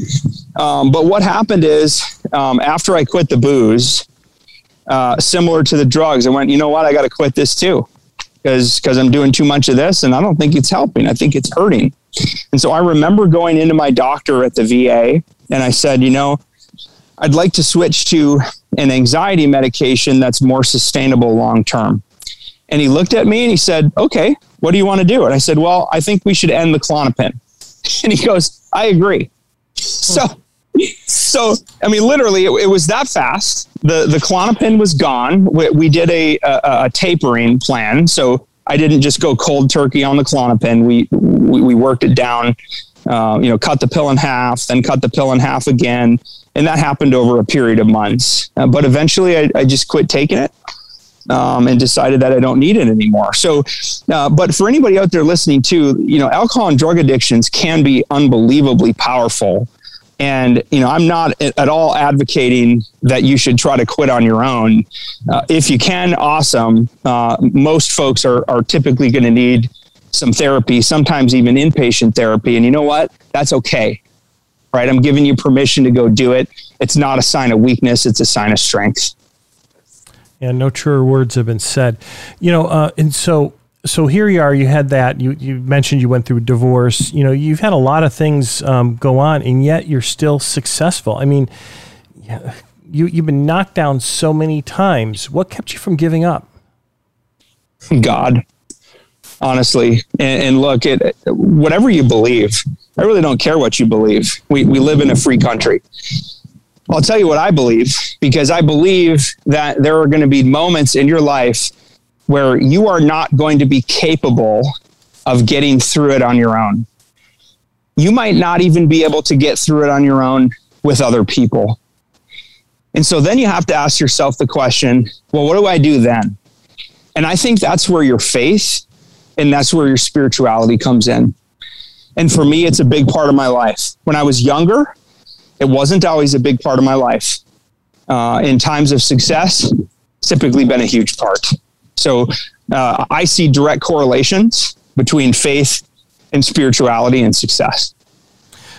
Um, but what happened is, um, after I quit the booze, uh, similar to the drugs, I went, you know what, I got to quit this too, because because I'm doing too much of this, and I don't think it's helping. I think it's hurting. And so I remember going into my doctor at the VA, and I said, you know, I'd like to switch to an anxiety medication that's more sustainable long term. And he looked at me and he said, okay, what do you want to do? And I said, well, I think we should end the Klonopin. [laughs] And he goes, I agree. So, so I mean, literally, it, it was that fast. The the Klonopin was gone. We, we did a, a, a, tapering plan. So I didn't just go cold turkey on the Klonopin. We we, we worked it down. Uh, you know, cut the pill in half, then cut the pill in half again, and that happened over a period of months. Uh, but eventually, I, I just quit taking it um, and decided that I don't need it anymore. So, uh, but for anybody out there listening too, you know, alcohol and drug addictions can be unbelievably powerful. And, you know, I'm not at all advocating that you should try to quit on your own. Uh, if you can, awesome. Uh, most folks are, are typically going to need some therapy, sometimes even inpatient therapy. And you know what? That's okay. Right? I'm giving you permission to go do it. It's not a sign of weakness, it's a sign of strength. And no truer words have been said. You know, uh, and so so here you are. You had that. You you mentioned you went through divorce. You know, you've had a lot of things um, go on, and yet you're still successful. I mean, you you've been knocked down so many times. What kept you from giving up? God, honestly, and, and look at whatever you believe. I really don't care what you believe. We we live in a free country. I'll tell you what I believe because I believe that there are going to be moments in your life where you are not going to be capable of getting through it on your own. You might not even be able to get through it on your own with other people. And so then you have to ask yourself the question well, what do I do then? And I think that's where your faith and that's where your spirituality comes in. And for me, it's a big part of my life. When I was younger, it wasn't always a big part of my life. Uh, in times of success, typically been a huge part. So uh, I see direct correlations between faith and spirituality and success.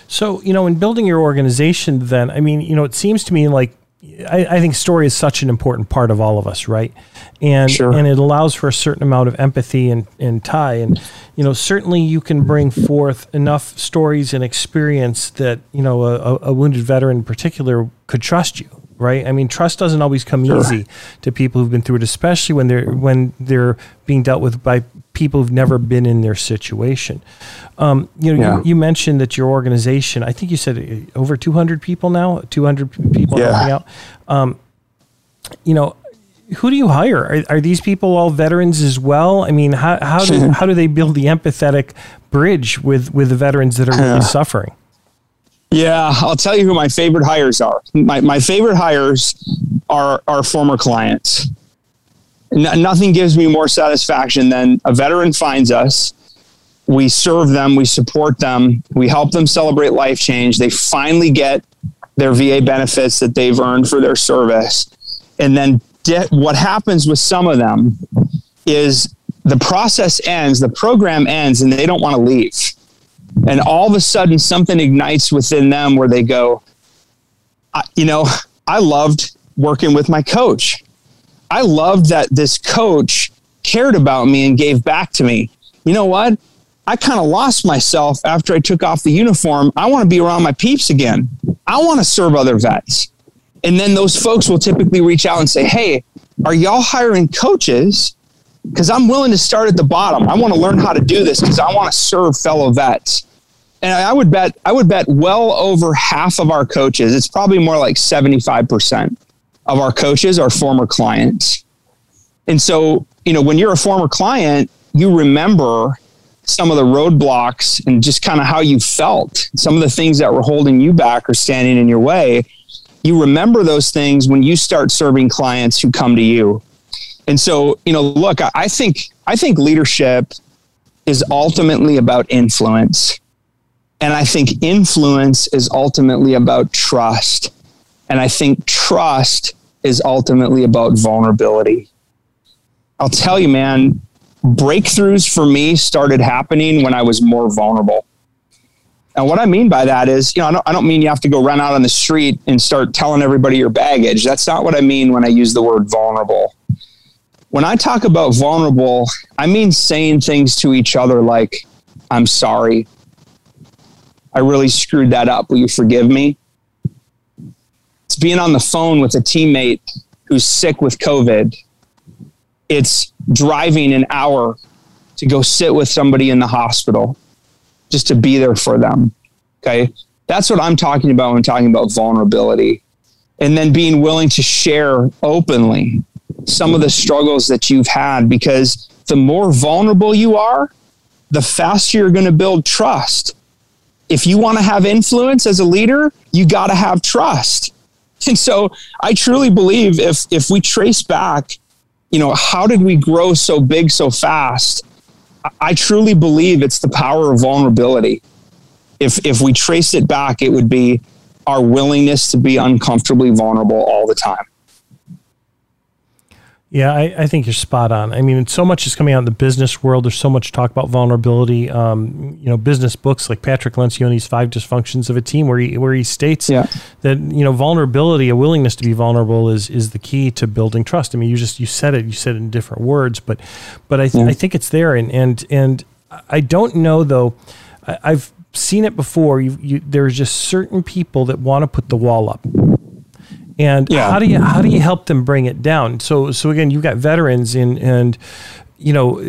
So, you know, in building your organization, then, I mean, you know, it seems to me like I, I, think story is such an important part of all of us, right? And sure. and it allows for a certain amount of empathy and, and tie. And you know, certainly you can bring forth enough stories and experience that you know a, a wounded veteran in particular could trust you right? I mean, trust doesn't always come sure. easy to people who've been through it, especially when they're when they're being dealt with by people who've never been in their situation. Um, you know, yeah. you, you, mentioned that your organization, I think you said uh, over 200 people now, 200 people yeah. helping out. Um, you know, who do you hire? Are, are, these people all veterans as well? I mean, how, how do [laughs] how do they build the empathetic bridge with with the veterans that are [laughs] really suffering? Yeah, I'll tell you who my favorite hires are. My, my favorite hires are our former clients. nothing gives me more satisfaction than a veteran finds us. We serve them, we support them, we help them celebrate life change. They finally get their VA benefits that they've earned for their service. And then de- what happens with some of them is the process ends, the program ends, and they don't want to leave and all of a sudden something ignites within them where they go you know i loved working with my coach. I loved that this coach cared about me and gave back to me. You know what? I kind of lost myself after i took off the uniform. I want to be around my peeps again. I want to serve other vets and then those folks will typically reach out and say hey are y'all hiring coaches because I'm willing to start at the bottom. I want to learn how to do this because I want to serve fellow vets and I would bet I would bet well over half of our coaches. It's probably more like seventy five percent of our coaches are former clients. And so, you know, when you're a former client, you remember some of the roadblocks and just kind of how you felt, some of the things that were holding you back or standing in your way. You remember those things when you start serving clients who come to you. And so, you know, look, I think I think leadership is ultimately about influence. And I think influence is ultimately about trust. And I think trust is ultimately about vulnerability. I'll tell you, man, breakthroughs for me started happening when I was more vulnerable. And what I mean by that is, you know, I don't, I don't mean you have to go run out on the street and start telling everybody your baggage. That's not what I mean when I use the word vulnerable. When I talk about vulnerable, I mean saying things to each other like, I'm sorry, I really screwed that up. Will you forgive me? It's being on the phone with a teammate who's sick with COVID. It's driving an hour to go sit with somebody in the hospital just to be there for them. Okay. That's what I'm talking about when talking about vulnerability. And then being willing to share openly some of the struggles that you've had because the more vulnerable you are, the faster you're going to build trust if you want to have influence as a leader, you got to have trust. [laughs] And so I truly believe if if we trace back, you know, how did we grow so big so fast? I truly believe it's the power of vulnerability. If if we trace it back, it would be our willingness to be uncomfortably vulnerable all the time. Yeah, I, I, think you're spot on. I mean, so much is coming out in the business world. There's so much talk about vulnerability. Um, you know, business books like Patrick Lencioni's Five Dysfunctions of a Team, where he where he states yeah. that you know vulnerability, a willingness to be vulnerable, is is the key to building trust. I mean, you just you said it, you said it in different words, but but I th- yeah. I think it's there, and and and I don't know though. I, I've seen it before. You, you, there's just certain people that want to put the wall up and yeah. how do you how do you help them bring it down? So so again, you've got veterans in and you know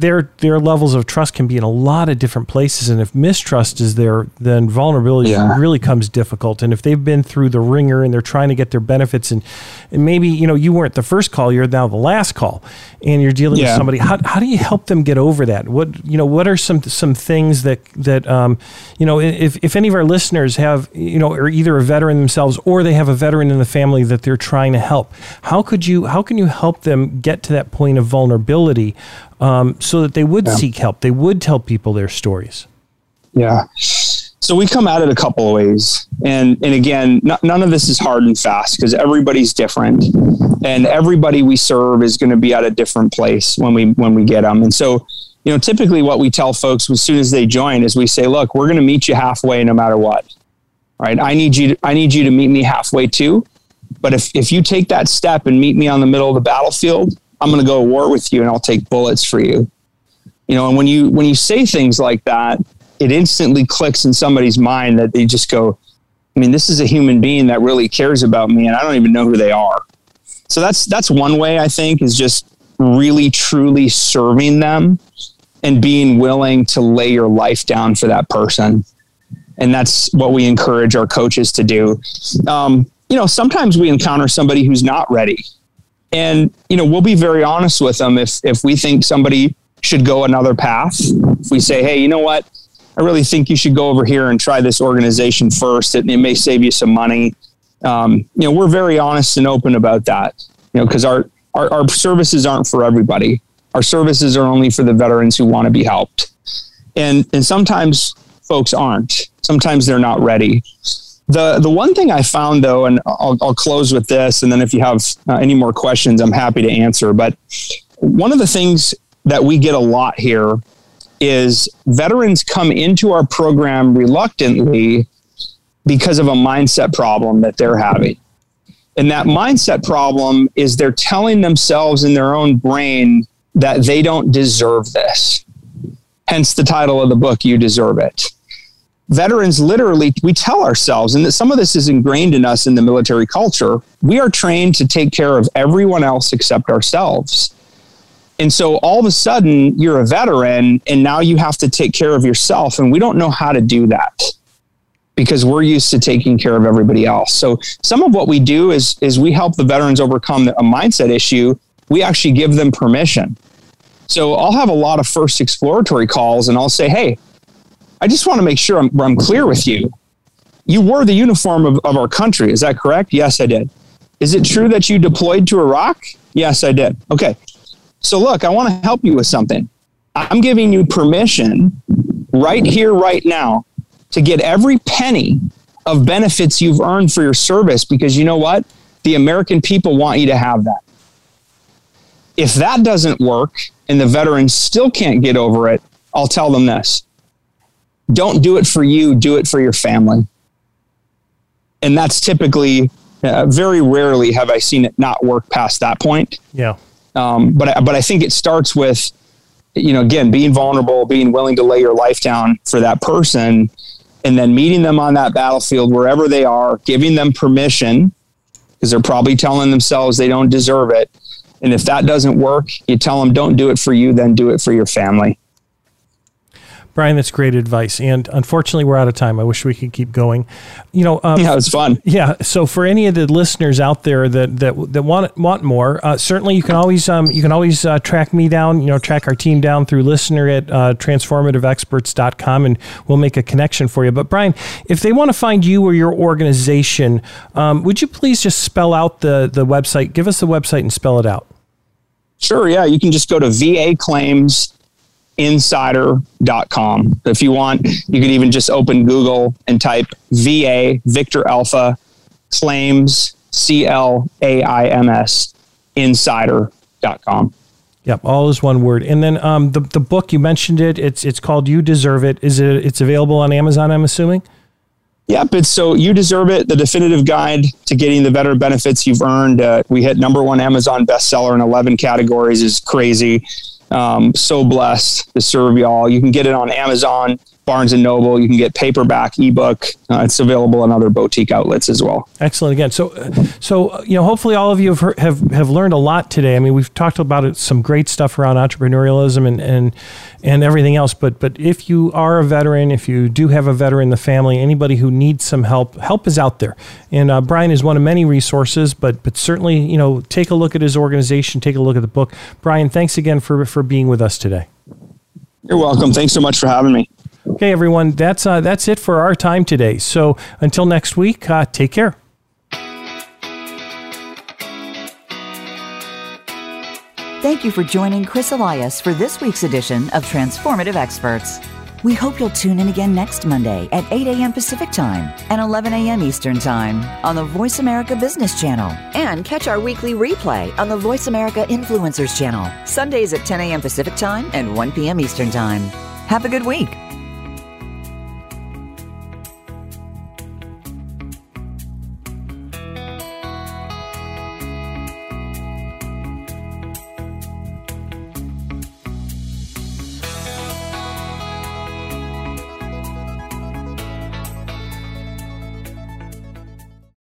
their their levels of trust can be in a lot of different places. And if mistrust is there then vulnerability yeah. really comes difficult. And if they've been through the ringer and they're trying to get their benefits and, and maybe you know you weren't the first call you're now the last call. And you're dealing yeah. with somebody. How, how do you help them get over that? What you know what are some some things that that um, you know if, if any of our listeners have you know are either a veteran themselves or they have a veteran in the family that they're trying to help how could you how can you help them get to that point of vulnerability um, so that they would yeah. seek help. They would tell people their stories. Yeah. So we come at it a couple of ways, and and again, none of this is hard and fast because everybody's different, and everybody we serve is going to be at a different place when we when we get them. And so, you know, typically what we tell folks as soon as they join is we say, look, we're going to meet you halfway no matter what. Right? I need you. To, I need you to meet me halfway too. But if if you take that step and meet me on the middle of the battlefield, I'm going to go to war with you and I'll take bullets for you. You know, and when you when you say things like that, it instantly clicks in somebody's mind that they just go, I mean, this is a human being that really cares about me and I don't even know who they are. So that's that's one way I think is just really truly serving them and being willing to lay your life down for that person. And that's what we encourage our coaches to do. Um, you know, sometimes we encounter somebody who's not ready and, you know, we'll be very honest with them if, if we think somebody should go another path. If we say, hey, you know what? I really think you should go over here and try this organization first. It, it may save you some money. Um, you know, we're very honest and open about that, you know, because our, our, our services aren't for everybody. Our services are only for the veterans who want to be helped. And, and sometimes folks aren't. Sometimes they're not ready. The the one thing I found though, and I'll, I'll close with this, and then if you have uh, any more questions, I'm happy to answer. But one of the things that we get a lot here is veterans come into our program reluctantly because of a mindset problem that they're having. And that mindset problem is they're telling themselves in their own brain that they don't deserve this. Hence the title of the book, You Deserve It veterans literally we tell ourselves and that some of this is ingrained in us in the military culture we are trained to take care of everyone else except ourselves. And so all of a sudden you're a veteran and now you have to take care of yourself and we don't know how to do that because we're used to taking care of everybody else. So some of what we do is is we help the veterans overcome a mindset issue. We actually give them permission. So i'll have a lot of first exploratory calls and i'll say hey I just want to make sure I'm, I'm clear with you. You wore the uniform of, of our country. Is that correct? Yes, I did. Is it true that you deployed to Iraq? Yes, I did. Okay. So, look, I want to help you with something. I'm giving you permission right here, right now, to get every penny of benefits you've earned for your service because you know what? The American people want you to have that. If that doesn't work and the veterans still can't get over it, I'll tell them this don't do it for you, do it for your family. And that's typically, uh, very rarely have I seen it not work past that point. Yeah. Um, but, but I think it starts with, you know, again, being vulnerable, being willing to lay your life down for that person, and then meeting them on that battlefield wherever they are, giving them permission because they're probably telling themselves they don't deserve it. And if that doesn't work, you tell them, don't do it for you, then do it for your family. Brian, that's great advice. And unfortunately, we're out of time. I wish we could keep going. You know, um, yeah, it was fun. Yeah. So for any of the listeners out there that that, that want want more, uh, certainly you can always um, you can always uh, track me down. You know, track our team down through listener at uh, transformativeexperts.com, and we'll make a connection for you. But Brian, if they want to find you or your organization, um, would you please just spell out the the website? Give us the website and spell it out. Sure. Yeah, you can just go to VA Claims insider.com. If you want, you could even just open Google and type VA, Victor Alpha, claims, C L A I M S, insider.com. Yep, all is one word. And then um, the the book you mentioned it. It's it's called You Deserve It. Is it? It's available on Amazon. I'm assuming. Yep, it's so you deserve it. The definitive guide to getting the veteran benefits you've earned. Uh, we hit number one Amazon bestseller in 11 categories. is crazy. Um, so blessed to serve y'all. You can get it on Amazon, Barnes and Noble. You can get paperback, ebook. Uh, it's available in other boutique outlets as well. Excellent. Again, so so you know, hopefully all of you have heard, have have learned a lot today. I mean, we've talked about it, some great stuff around entrepreneurialism and and and everything else. But but if you are a veteran, if you do have a veteran in the family, anybody who needs some help, help is out there. And uh, Brian is one of many resources. But but certainly, you know, take a look at his organization, take a look at the book. Brian, thanks again for for being with us today. You're welcome. Thanks so much for having me. Okay, everyone, that's uh, that's it for our time today. So until next week, uh, take care. Thank you for joining Chris Elias for this week's edition of Transformative Experts. We hope you'll tune in again next Monday at 8 a.m. Pacific Time and 11 a.m. Eastern Time on the Voice America Business Channel. And catch our weekly replay on the Voice America Influencers Channel, Sundays at 10 a.m. Pacific Time and 1 p.m. Eastern Time. Have a good week.